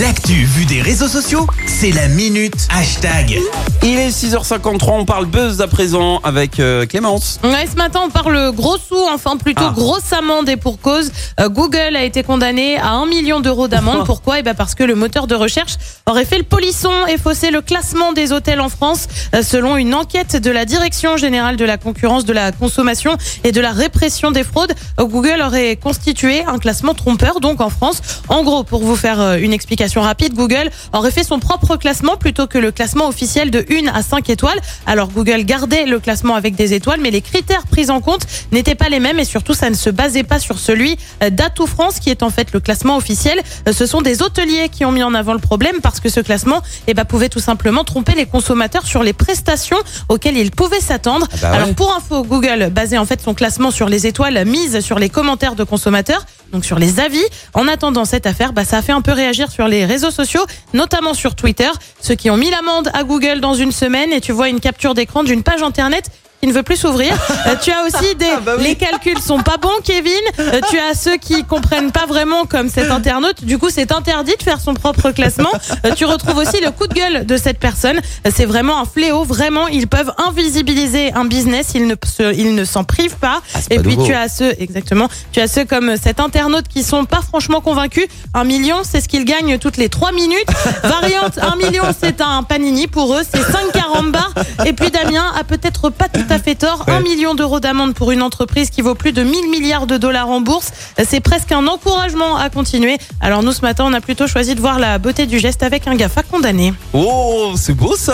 L'actu vue des réseaux sociaux, c'est la minute hashtag. Il est 6h53, on parle buzz à présent avec euh, Clémence. Ouais, ce matin, on parle gros sous, enfin plutôt Ah. grosse amende et pour cause. Euh, Google a été condamné à 1 million d'euros d'amende. Pourquoi? Eh ben parce que le moteur de recherche aurait fait le polisson et faussé le classement des hôtels en France, euh, selon une enquête de la Direction générale de la concurrence, de la consommation et de la répression des fraudes. Euh, Google aurait constitué un classement trompeur, donc en France. En gros, pour vous faire euh, une explication rapide, Google aurait fait son propre classement plutôt que le classement officiel de 1 à 5 étoiles. Alors Google gardait le classement avec des étoiles, mais les critères pris en compte n'étaient pas les mêmes et surtout ça ne se basait pas sur celui euh, d'Atout France qui est en fait le classement officiel. Euh, Ce sont des hôteliers qui ont mis en avant le problème parce que ce classement eh ben, pouvait tout simplement tromper les consommateurs sur les prestations auxquelles ils pouvaient s'attendre. bah ouais. Alors pour info, Google basait en fait son classement sur les étoiles mises sur les commentaires de consommateurs, donc sur les avis. En attendant cette affaire, bah, ça a fait un peu réagir sur les réseaux sociaux, notamment sur Twitter. Ceux qui ont mis l'amende à Google dans une semaine et tu vois une capture d'écran d'une page internet qui ne veut plus s'ouvrir. Euh, tu as aussi des bah oui. les calculs sont pas bons Kevin. Euh, tu as ceux qui comprennent pas vraiment comme cet internaute. Du coup, c'est interdit de faire son propre classement. Euh, tu retrouves aussi le coup de gueule de cette personne. C'est vraiment un fléau, vraiment ils peuvent invisibiliser un business, ils ne se- ils ne s'en privent pas. Ah, Et pas puis nouveau. tu as ceux exactement, tu as ceux comme cet internaute qui sont pas franchement convaincus. Un million, c'est ce qu'ils gagnent toutes les trois minutes. Variante, un million, c'est un panini pour eux, c'est 5 carambars. Et puis Damien a peut-être pas tout à fait tort. Un million d'euros d'amende pour une entreprise qui vaut plus de 1000 milliards de dollars en bourse. C'est presque un encouragement à continuer. Alors nous, ce matin, on a plutôt choisi de voir la beauté du geste avec un GAFA condamné. Oh, c'est beau ça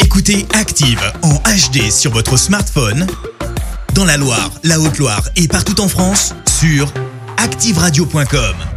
Écoutez Active en HD sur votre smartphone, dans la Loire, la Haute-Loire et partout en France, sur activeradio.com.